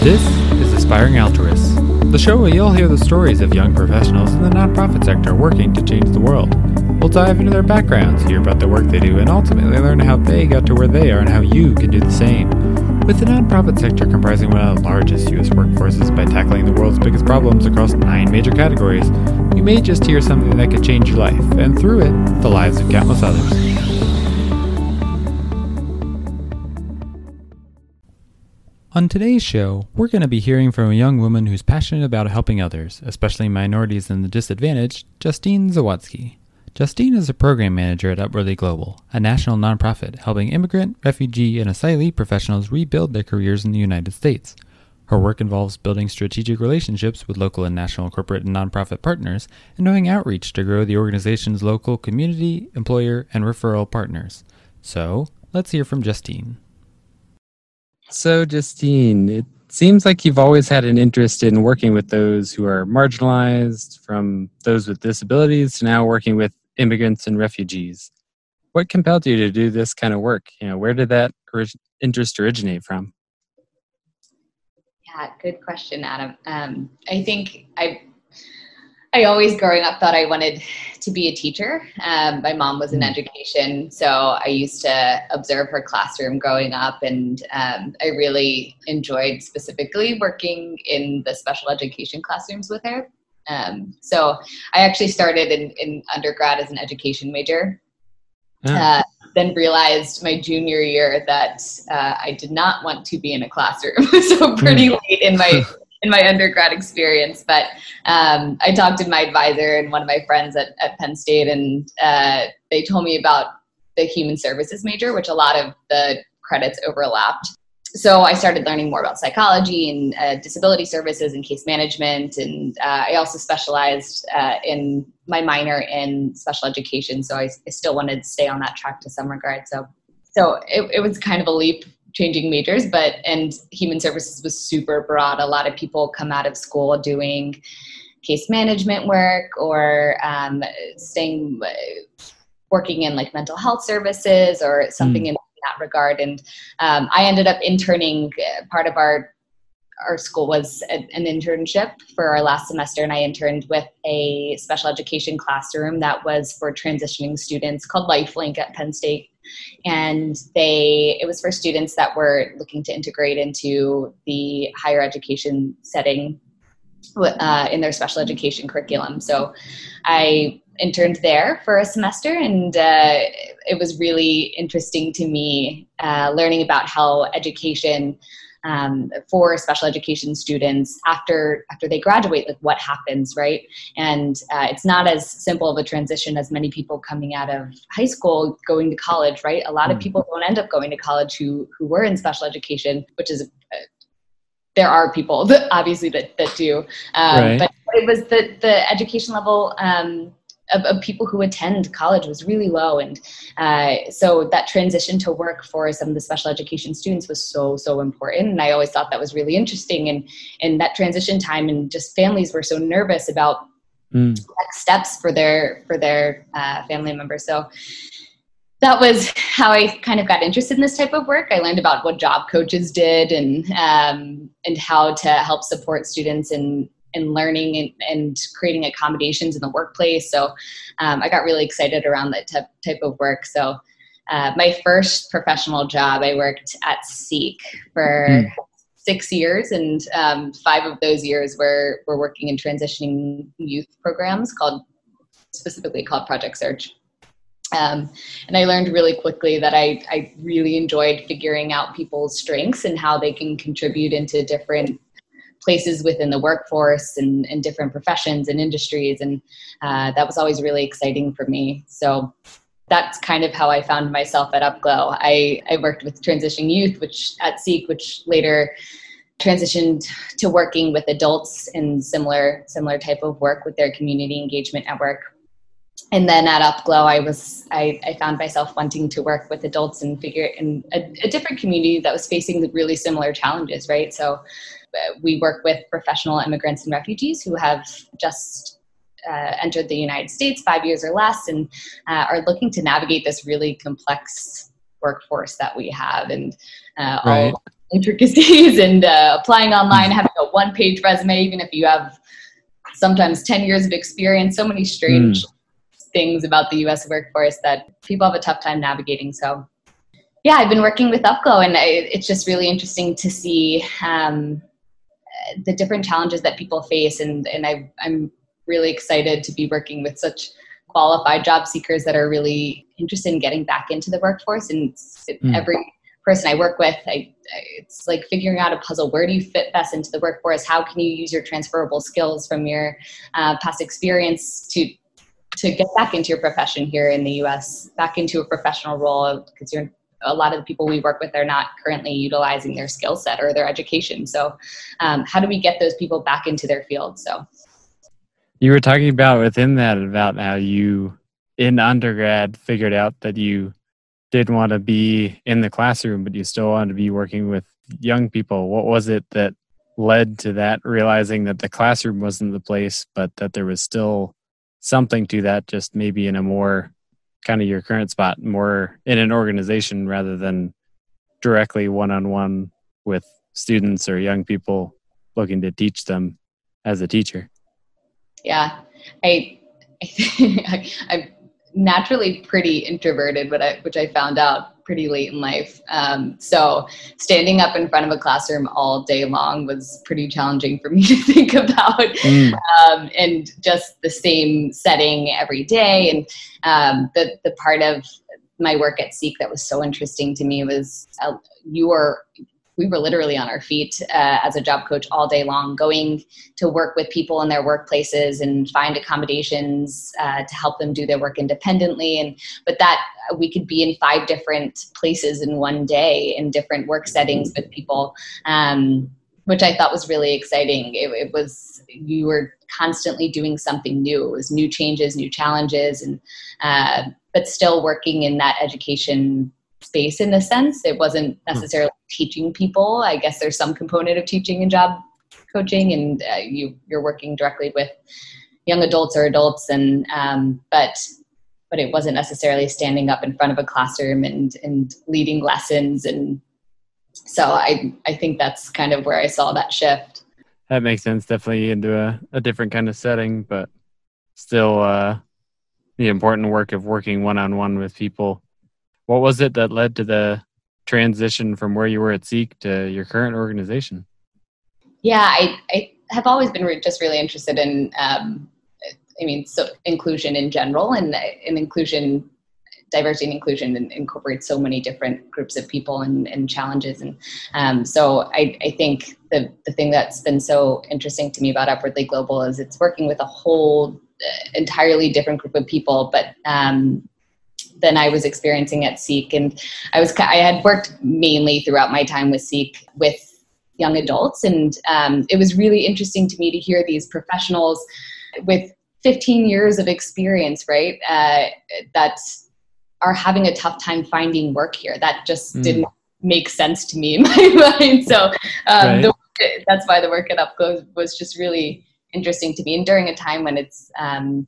This is Aspiring Altruists, the show where you'll hear the stories of young professionals in the nonprofit sector working to change the world. We'll dive into their backgrounds, hear about the work they do, and ultimately learn how they got to where they are and how you can do the same. With the nonprofit sector comprising one of the largest U.S. workforces by tackling the world's biggest problems across nine major categories, you may just hear something that could change your life, and through it, the lives of countless others. On today's show, we're going to be hearing from a young woman who's passionate about helping others, especially minorities and the disadvantaged, Justine Zawadzki. Justine is a program manager at Upwardly Global, a national nonprofit helping immigrant, refugee, and asylee professionals rebuild their careers in the United States. Her work involves building strategic relationships with local and national corporate and nonprofit partners and doing outreach to grow the organization's local community, employer, and referral partners. So, let's hear from Justine. So, Justine, it seems like you've always had an interest in working with those who are marginalized, from those with disabilities to now working with immigrants and refugees. What compelled you to do this kind of work? You know, where did that orig- interest originate from? Yeah, good question, Adam. Um, I think I I always growing up thought I wanted to be a teacher. Um, my mom was in hmm. education, so I used to observe her classroom growing up, and um, I really enjoyed specifically working in the special education classrooms with her. Um, so I actually started in, in, undergrad as an education major. Uh, then realized my junior year that uh, I did not want to be in a classroom. so pretty hmm. late in my in my undergrad experience. But um, I talked to my advisor and one of my friends at, at Penn State, and uh, they told me about the human services major, which a lot of the credits overlapped. So I started learning more about psychology and uh, disability services and case management, and uh, I also specialized uh, in my minor in special education. So I, I, still wanted to stay on that track to some regard. So, so it, it was kind of a leap changing majors, but and human services was super broad. A lot of people come out of school doing case management work or um, staying working in like mental health services or something mm. in that regard. And um, I ended up interning. Uh, part of our our school was a, an internship for our last semester, and I interned with a special education classroom that was for transitioning students called LifeLink at Penn State and they it was for students that were looking to integrate into the higher education setting uh, in their special education curriculum. So I interned there for a semester, and uh, it was really interesting to me uh, learning about how education um, for special education students after after they graduate like what happens right and uh, it's not as simple of a transition as many people coming out of high school going to college right a lot of hmm. people don't end up going to college who who were in special education which is uh, there are people that obviously that, that do um, right. but it was the the education level um, of, of, people who attend college was really low and uh, so that transition to work for some of the special education students was so so important and i always thought that was really interesting and and that transition time and just families were so nervous about mm. next steps for their for their uh, family members so that was how I kind of got interested in this type of work. I learned about what job coaches did and um, and how to help support students in and learning and, and, creating accommodations in the workplace. So um, I got really excited around that type, type of work. So uh, my first professional job, I worked at SEEC for mm. six years, and um, five of those years were, were working in transitioning youth programs called specifically called Project Search. Um, and I learned really quickly that I, I really enjoyed figuring out people's strengths and how they can contribute into different places within the workforce and, and different professions and industries. And uh, that was always really exciting for me. So that's kind of how I found myself at UpGlo. I, I worked with transitioning youth, which at SEEC, which later transitioned to working with adults in similar similar type of work with their community engagement network. And then at UpGlo, I was I, I found myself wanting to work with adults and figure in a, a different community that was facing really similar challenges, right? So we work with professional immigrants and refugees who have just uh, entered the United States five years or less and uh, are looking to navigate this really complex workforce that we have and uh, right. all intricacies and uh, applying online, having a one page resume, even if you have sometimes 10 years of experience, so many strange mm. things about the US workforce that people have a tough time navigating. So, yeah, I've been working with UpGlo, and I, it's just really interesting to see um, the different challenges that people face. And, and I, I'm really excited to be working with such qualified job seekers that are really interested in getting back into the workforce. And mm. every person I work with, I, it's like figuring out a puzzle. Where do you fit best into the workforce? How can you use your transferable skills from your uh, past experience to to get back into your profession here in the U.S., back into a professional role? Because you're a lot of the people we work with are not currently utilizing their skill set or their education. So, um, how do we get those people back into their field? So, you were talking about within that about how you in undergrad figured out that you didn't want to be in the classroom, but you still wanted to be working with young people. What was it that led to that realizing that the classroom wasn't the place, but that there was still something to that, just maybe in a more kind of your current spot, more in an organization rather than directly one on one with students or young people looking to teach them as a teacher? Yeah, I, I, I naturally pretty introverted, but I, which I found out pretty late in life. Um, so standing up in front of a classroom all day long was pretty challenging for me to think about, mm. um, and just the same setting every day. And um, the the part of my work at SEEC that was so interesting to me was uh, you were we were literally on our feet uh, as a job coach all day long, going to work with people in their workplaces and find accommodations uh, to help them do their work independently. And but that we could be in five different places in one day in different work settings with people. Um, which I thought was really exciting. It, it, was you were constantly doing something new. It was new changes, new challenges, and uh, but still working in that education space in a sense. It wasn't hmm. necessarily. Teaching people. I guess there's some component of teaching and job coaching, and uh, you you're working directly with young adults or adults, and um, but but it wasn't necessarily standing up in front of a classroom and and leading lessons and so I I think that's kind of where I saw that shift. That makes sense. Definitely into a, a different kind of setting, but still uh, the important work of working one on one with people what was it that led to the transition from where you were at SEEC to your current organization? Yeah, I, I have always been re- just really interested in, um, I mean, so inclusion in general and, and inclusion, diversity and inclusion and incorporates so many different groups of people and, and challenges. And um, so I, I think the, the thing that's been so interesting to me about Upwardly Global is it's working with a whole uh, entirely different group of people, but um, than I was experiencing at SEEC. And I was I had worked mainly throughout my time with SEEC with young adults, and um, it was really interesting to me to hear these professionals with 15 years of experience, right? Uh, that are having a tough time finding work here. That just mm. didn't make sense to me in my mind. So um, right. the, that's why the work at UpGlo was just really interesting to me. And during a time when it's um,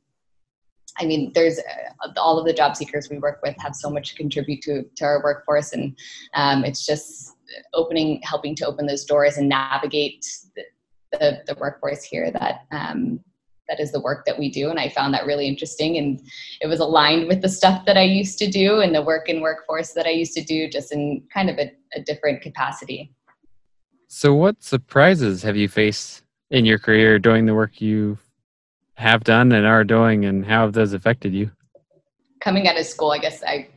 I mean, there's uh, all of the job seekers we work with have so much to contribute to, to our workforce, and um, it's just opening, helping to open those doors and navigate the, the, the workforce here that um, that is the work that we do. And I found that really interesting, and it was aligned with the stuff that I used to do and the work in workforce that I used to do, just in kind of a, a different capacity. So, what surprises have you faced in your career doing the work you have done and are doing, and how have those affected you? Coming out of school, I guess I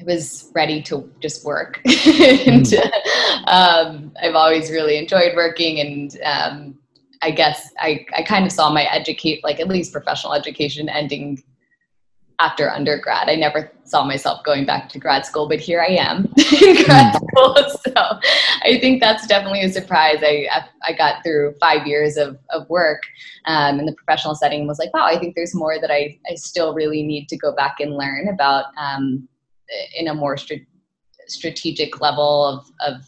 I was ready to just work. and mm. um, I've always really enjoyed working, and um, I guess I, I kind of saw my educate, like at least professional education, ending after undergrad. I never saw myself going back to grad school, but here I am in grad hmm. school. So I think that's definitely a surprise. I I got through five years of, of work um, in the professional setting and was like, wow, I think there's more that I, I still really need to go back and learn about um, in a more strategic level of, of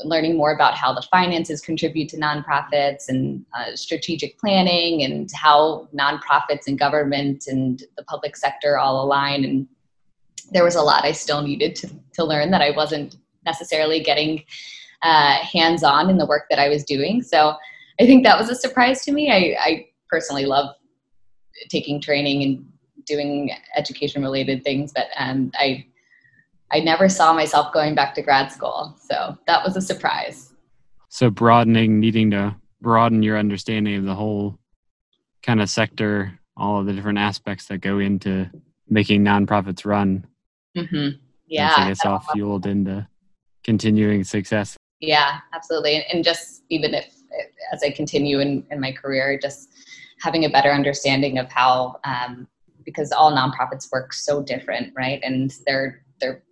learning more about how the finances contribute to nonprofits and uh, strategic planning and how nonprofits and government and the public sector all align. And there was a lot I still needed to, to learn that I wasn't necessarily getting uh, hands on in the work that I was doing. So I think that was a surprise to me. I, I personally love taking training and doing education related things, but um, I I never saw myself going back to grad school. So that was a surprise. So broadening, needing to broaden your understanding of the whole kind of sector, all of the different aspects that go into making nonprofits run. Mm-hmm. Yeah, I guess all fueled into continuing success. Yeah, absolutely. And just even if as I continue in, in my career, just having a better understanding of how um, because all nonprofits work so different, right? And they're they're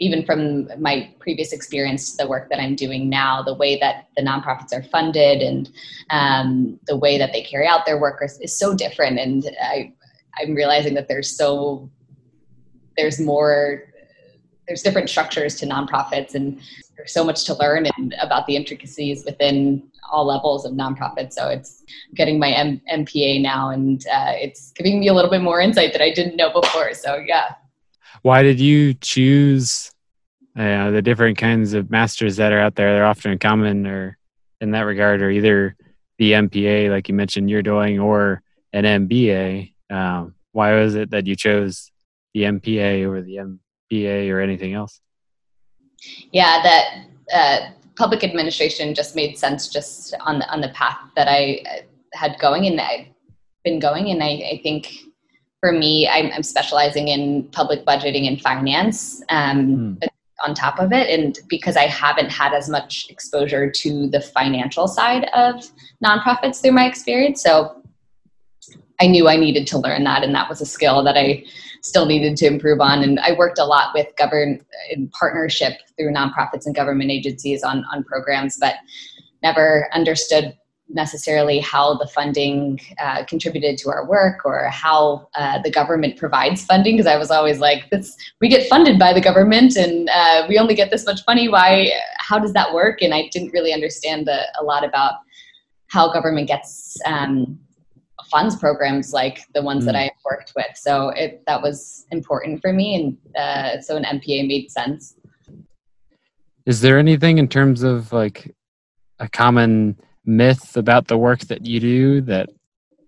even from my previous experience, the work that I'm doing now, the way that the nonprofits are funded and um, the way that they carry out their work is, is so different. And I, I'm realizing that there's so there's more there's different structures to nonprofits and there's so much to learn and about the intricacies within all levels of nonprofits. So it's getting my M- mpa now and uh, it's giving me a little bit more insight that i didn't know before. So yeah why did you choose uh, the different kinds of masters that are out there? They're often common or in that regard or either the mpa like you mentioned you're doing or an mba um, why was it that you chose the mpa over the M- BA or anything else? Yeah, that uh, public administration just made sense just on the on the path that I uh, had going and I've been going, and I, I think for me, I'm, I'm, specializing in public budgeting and finance. Um, mm. On top of it, and because I haven't had as much exposure to the financial side of nonprofits through my experience, so I knew I needed to learn that, and that was a skill that I still needed to improve on. And I worked a lot with govern in partnership through nonprofits and government agencies on, on programs, but never understood necessarily how the funding uh, contributed to our work or how uh, the government provides funding because i was always like this we get funded by the government and uh, we only get this much money why how does that work and i didn't really understand the, a lot about how government gets um, funds programs like the ones mm. that I worked with. So it that was important for me, and uh, so an MPA made sense. Is there anything in terms of like a common myth about the work that you do that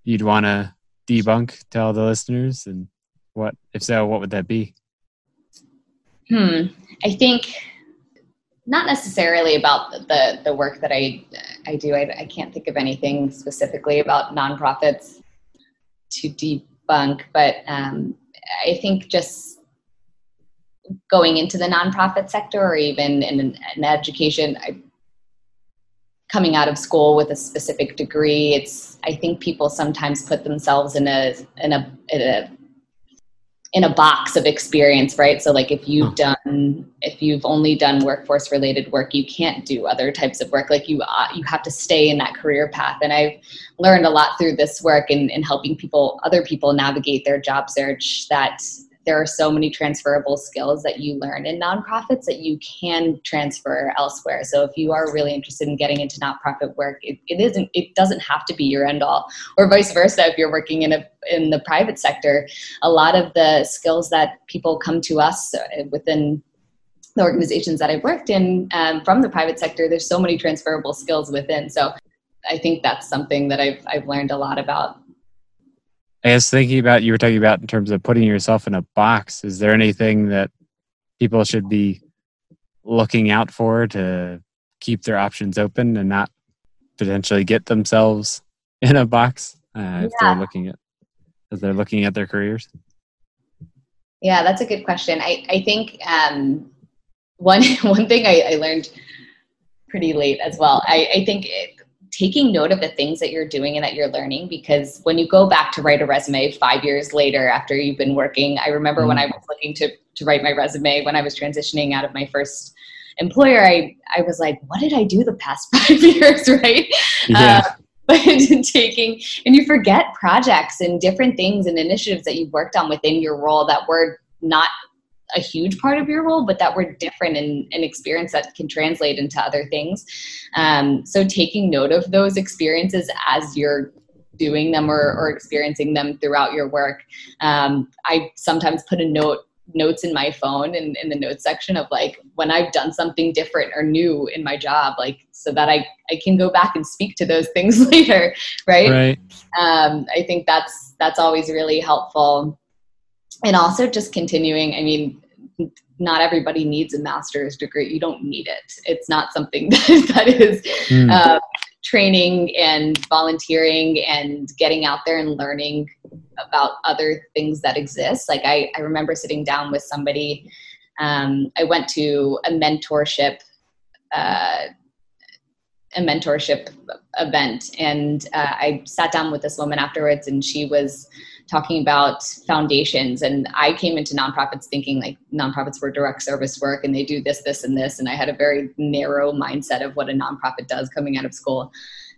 you'd want to debunk to all the listeners? And what, if so, what would that be? Hmm. I think not necessarily about the the work that I I do. I, I can't think of anything specifically about nonprofits to debunk, but um, I think just going into the nonprofit sector or even in, in education, I, coming out of school with a specific degree, it's I think people sometimes put themselves in a in a, in a in a box of experience right? So like if you've done if you've only done workforce related work you can't do other types of work. Like you uh, you have to stay in that career path. And i've learned a lot through this work and in, in helping people other people navigate their job search that there are so many transferable skills that you learn in nonprofits that you can transfer elsewhere. So if you are really interested in getting into nonprofit work, it, it isn't it doesn't have to be your end all. Or vice versa, if you're working in a in the private sector, a lot of the skills that people come to us uh, within the organizations that I've worked in um, from the private sector, there's so many transferable skills within. So I think that's something that I've I've learned a lot about I was thinking about you were talking about in terms of putting yourself in a box. Is there anything that people should be looking out for to keep their options open and not potentially get themselves in a box uh, if they're looking at as they're looking at their careers? Yeah, that's a good question. I I think um, one one thing I, I learned pretty late as well. I, I think it, taking note of the things that you're doing and that you're learning because when you go back to write a resume five years later after you've been working i remember mm-hmm. when i was looking to, to write my resume when i was transitioning out of my first employer i, I was like what did i do the past five years right yeah. Uh, but taking and you forget projects and different things and initiatives that you've worked on within your role that were not a huge part of your role, but that we're different in an experience that can translate into other things. Um, so taking note of those experiences as you're doing them or, or experiencing them throughout your work. Um, I sometimes put a note notes in my phone and in the notes section of like when I've done something different or new in my job, like so that I, I can go back and speak to those things later. Right. Right. Um, I think that's, that's always really helpful. And also just continuing, I mean, not everybody needs a master's degree. You don't need it. It's not something that, that is Mm. uh, training and volunteering and getting out there and learning about other things that exist. Like I, I remember sitting down with somebody. Um, I went to a mentorship, uh, a mentorship event, and uh, I sat down with this woman afterwards, and she was talking about foundations and i came into nonprofits thinking like nonprofits were direct service work and they do this this and this and i had a very narrow mindset of what a nonprofit does coming out of school.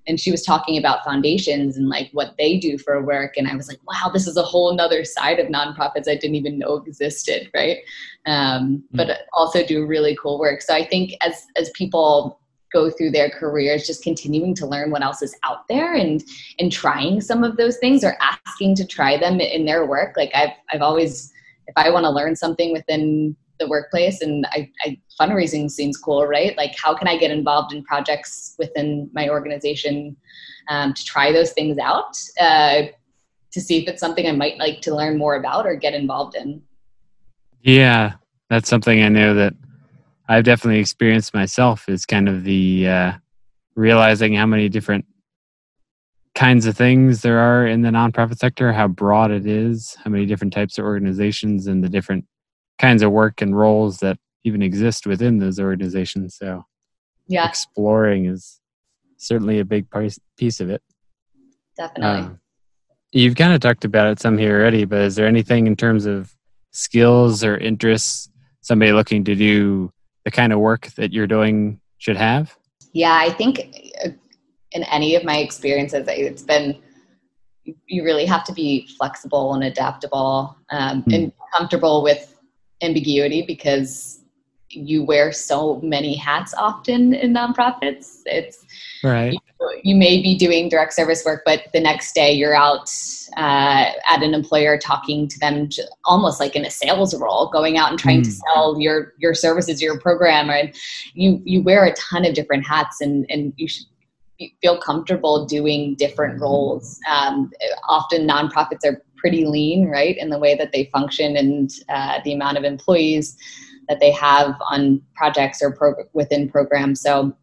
And she was talking about foundations and like what they do for work and i was like wow this is a whole nother side of nonprofits i didn't even know existed right? Um, but also do really cool work. So i think as as people go through their careers just continuing to learn what else is out there and and trying some of those things or asking to try them in their work. Like i've i've always if i want to learn something within the workplace and I, I fundraising seems cool right? Like how can i get involved in projects within my organization um, to try those things out uh, to see if it's something i might like to learn more about or get involved in? Yeah, that's something I know that I've definitely experienced myself is kind of the uh, realizing how many different kinds of things there are in the nonprofit sector, how broad it is, how many different types of organizations, and the different kinds of work and roles that even exist within those organizations. So yeah exploring is certainly a big piece of it. definitely Um, you've kind of talked about it some here already, but is there anything in terms of skills or interests somebody looking to do the kind of work that you're doing should have? Yeah, I think uh, in any of my experiences, it's been you really have to be flexible and adaptable um, Hmm. and comfortable with ambiguity because you wear so many hats often in nonprofits. It's Right. you may be doing direct service work, but the next day you're out uh, at an employer talking to them almost like in a sales role, going out and trying to Mm. sell your your services, your program, and you you wear a ton of different hats, and and you should feel comfortable doing different roles. Um, often nonprofits are pretty lean, right, in the way that they function and uh, the amount of employees that they have on projects or pro- within programs. So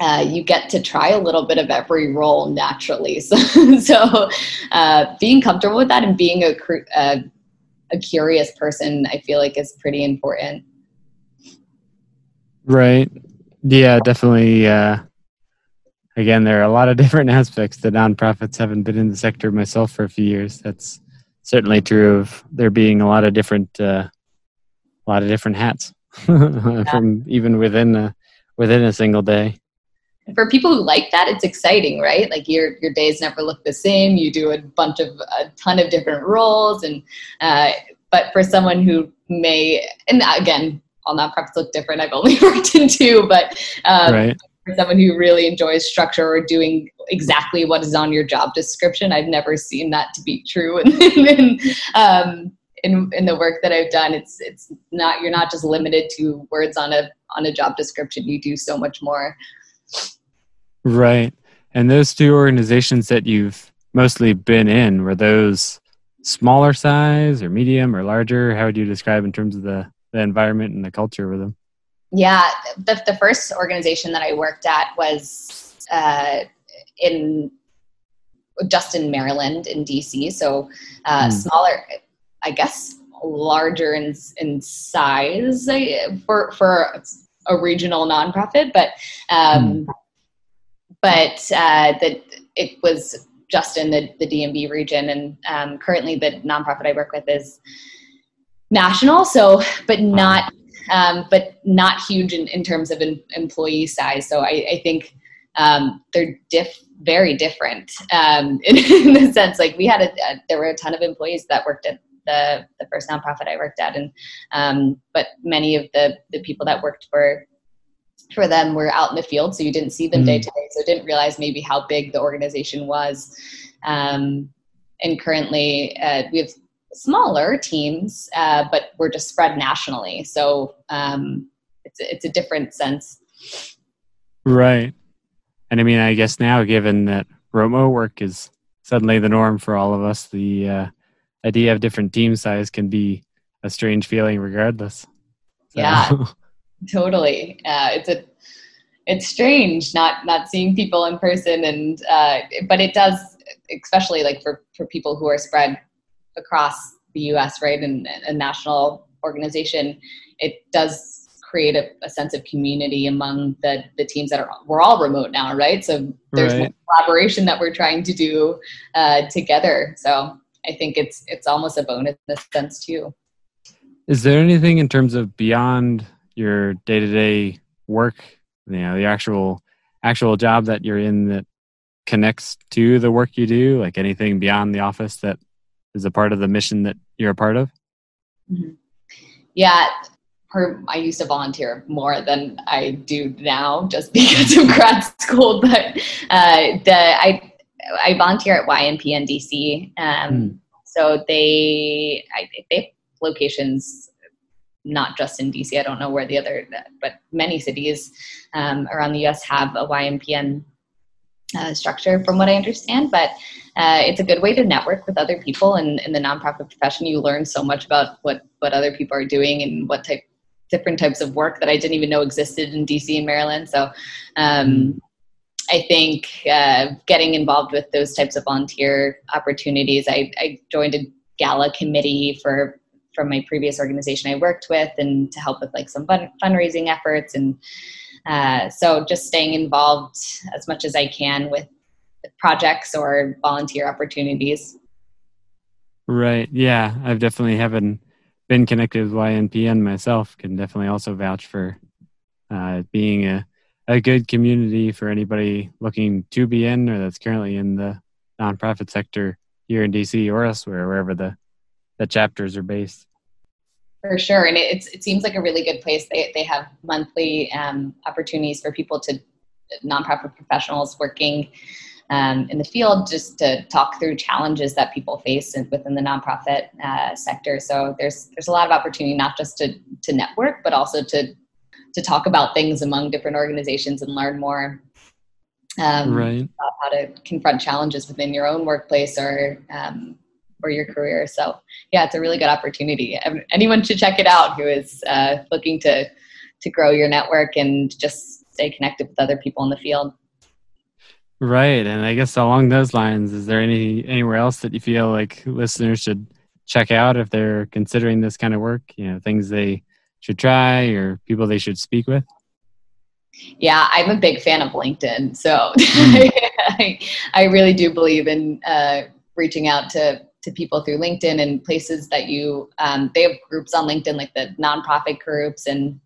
uh, you get to try a little bit of every role naturally. So, so uh, being comfortable with that and being a, uh, a curious person, I feel like is pretty important. Right. Yeah, definitely. Uh, again, there are a lot of different aspects to nonprofits. Haven't been in the sector myself for a few years. That's certainly true of there being a lot of different, uh, a lot of different hats from even within a, within a single day. For people who like that, it's exciting, right? Like your your days never look the same. You do a bunch of a ton of different roles, and uh, but for someone who may, and again, all nonprofits look different. I've only worked in two, but um, right. for someone who really enjoys structure or doing exactly what is on your job description, I've never seen that to be true. in, in, um, in, in the work that I've done, it's it's not you're not just limited to words on a on a job description. You do so much more. Right. And those two organizations that you've mostly been in, were those smaller size or medium or larger? How would you describe in terms of the, the environment and the culture with them? Yeah, the the first organization that I worked at was uh, in just in Maryland in DC, so uh, Hmm. smaller, I guess, larger in in size for for a regional nonprofit, but um, but uh, that it was just in the the DMV region, and um, currently the nonprofit I work with is national, so but not um, but not huge in, in terms of in, employee size. So I, I think um, they're diff, very different um, in, in the sense like we had a, a, there were a ton of employees that worked at the, the first nonprofit I worked at, and um, but many of the the people that worked for for them we were out in the field, so you didn't see them Mm. day to day, so didn't realize maybe how big the organization was. Um, and currently, uh, we have smaller teams, uh, but we're just spread nationally. So um, it's it's a different sense. Right. And I mean, I guess now, given that remote work is suddenly the norm for all of us, the uh, idea of different team size can be a strange feeling, regardless. So. Yeah, totally. Uh, it's a it's strange not not seeing people in person, and uh, but it does, especially like for for people who are spread across the U.S. right and a national organization, it does create a, a, sense of community among the, the teams that are we're all remote now right so there's right. collaboration that we're trying to do uh, together so i think it's it's almost a bonus in this sense too is there anything in terms of beyond your day-to-day work you know the actual actual job that you're in that connects to the work you do like anything beyond the office that is a part of the mission that you're a part of mm-hmm. yeah her I used to volunteer more than I do now just because of grad school. But uh, the I I volunteer at YNPN DC. Um, mm. So they I, they have locations not just in DC. I don't know where the other, but many cities um, around the U.S. have a YNPN uh, structure, from what I understand. But uh, it's a good way to network with other people and in the nonprofit profession. You learn so much about what what other people are doing and what type different types of work that I didn't even know existed in DC and Maryland. So um, I think uh, getting involved with those types of volunteer opportunities, I, I joined a gala committee for from my previous organization I worked with and to help with like some fund- fundraising efforts. And uh, so just staying involved as much as I can with projects or volunteer opportunities. Right. Yeah. I've definitely haven't been connected with YNPN myself, can definitely also vouch for uh, being a, a good community for anybody looking to be in or that's currently in the nonprofit sector here in DC or elsewhere, wherever the, the chapters are based. For sure, and it, it seems like a really good place. They they have monthly um, opportunities for people to nonprofit professionals working um, in the field just to talk through challenges that people face within the nonprofit uh, sector. So there's there's a lot of opportunity not just to to network, but also to to talk about things among different organizations and learn more um, right. about how to confront challenges within your own workplace or um, or your career. So yeah, it's a really good opportunity. Anyone should check it out who is uh, looking to to grow your network and just stay connected with other people in the field. Right. And I guess along those lines, is there any anywhere else that you feel like listeners should check out if they're considering this kind of work? You know, things they should try or people they should speak with? Yeah, I'm a big fan of LinkedIn. So mm. I, I really do believe in uh, reaching out to, to people through LinkedIn and places that you, um, they have groups on LinkedIn, like the nonprofit groups and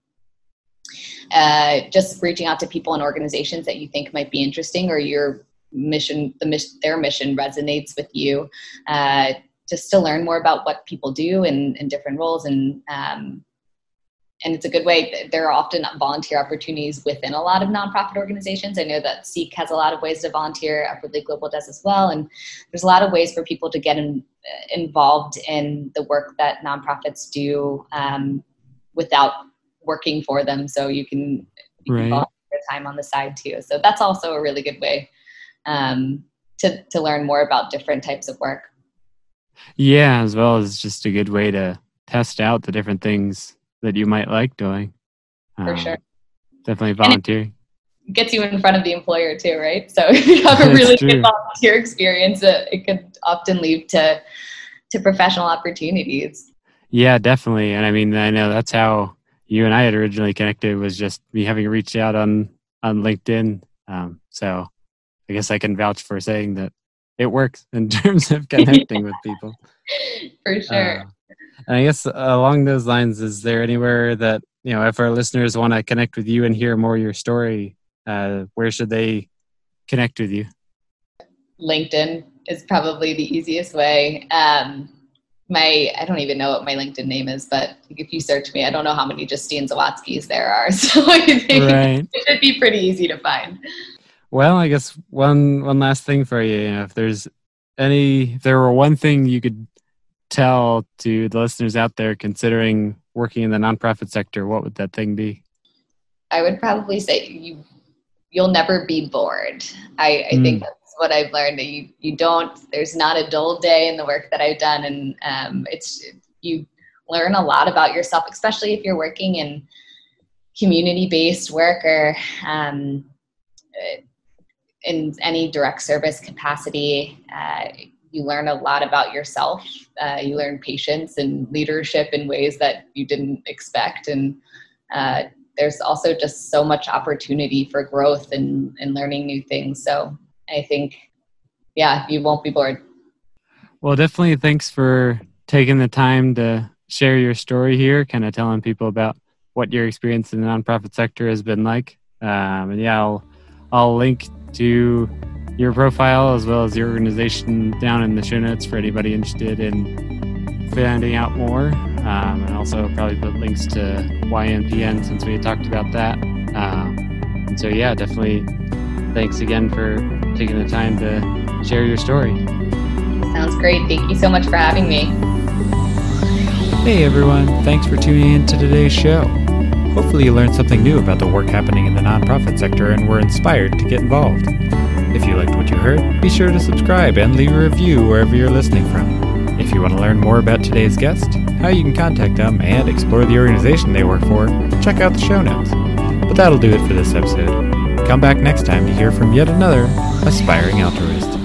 uh, just reaching out to people and organizations that you think might be interesting or your mission, the their mission resonates with you. Uh, just to learn more about what people do in, in different roles and um, and it's a good way. There are often volunteer opportunities within a lot of nonprofit organizations. I know that SEEC has a lot of ways to volunteer. Upwardly Global does as well, and there's a lot of ways for people to get in, involved in the work that nonprofits do um, without working for them so you can, you right. can time on the side too so that's also a really good way um, to, to learn more about different types of work yeah as well as just a good way to test out the different things that you might like doing. For um, sure. definitely volunteering gets you in front of the employer too right? So if you have a really good volunteer experience it, it could often lead to to professional opportunities. Yeah definitely. And i mean i know that's how you and I had originally connected was just me having reached out on on LinkedIn. Um, so I guess I can vouch for saying that it works in terms of connecting with people. For sure. Uh, and I guess along those lines, is there anywhere that you know if our listeners want to connect with you and hear more of your story, uh, where should they connect with you? LinkedIn is probably the easiest way. Um, my I don't even know what my LinkedIn name is, but if you search me, I don't know how many Justine Zawadzkis there are. So I think right. it should be pretty easy to find. Well, I guess one one last thing for you, you know, if there's any if there were one thing you could tell to the listeners out there considering working in the nonprofit sector, what would that thing be? I would probably say you you'll never be bored. I, I mm. think that's what I've learned. That you you don't. There's not a dull day in the work that I've done, and um, it's you learn a lot about yourself, especially if you're working in community based work or um, in any direct service capacity. Uh, you learn a lot about yourself. Uh, you learn patience and leadership in ways that you didn't expect. And uh, there's also just so much opportunity for growth and, and learning new things. So I think, yeah, you won't be bored. Well, definitely thanks for taking the time to share your story here, kind of telling people about what your experience in the nonprofit sector has been like. Um, and yeah, I'll, I'll link to your profile as well as your organization down in the show notes for anybody interested in finding out more. Um, and also probably put links to YNPN since we talked about that. Um, and so, yeah, definitely thanks again for taking the time to share your story. Sounds great. Thank you so much for having me. Hey everyone, thanks for tuning in to today's show. Hopefully, you learned something new about the work happening in the nonprofit sector and were inspired to get involved. If you liked what you heard, be sure to subscribe and leave a review wherever you're listening from. If you want to learn more about today's guest, how you can contact them, and explore the organization they work for, check out the show notes. But that'll do it for this episode. Come back next time to hear from yet another aspiring altruist.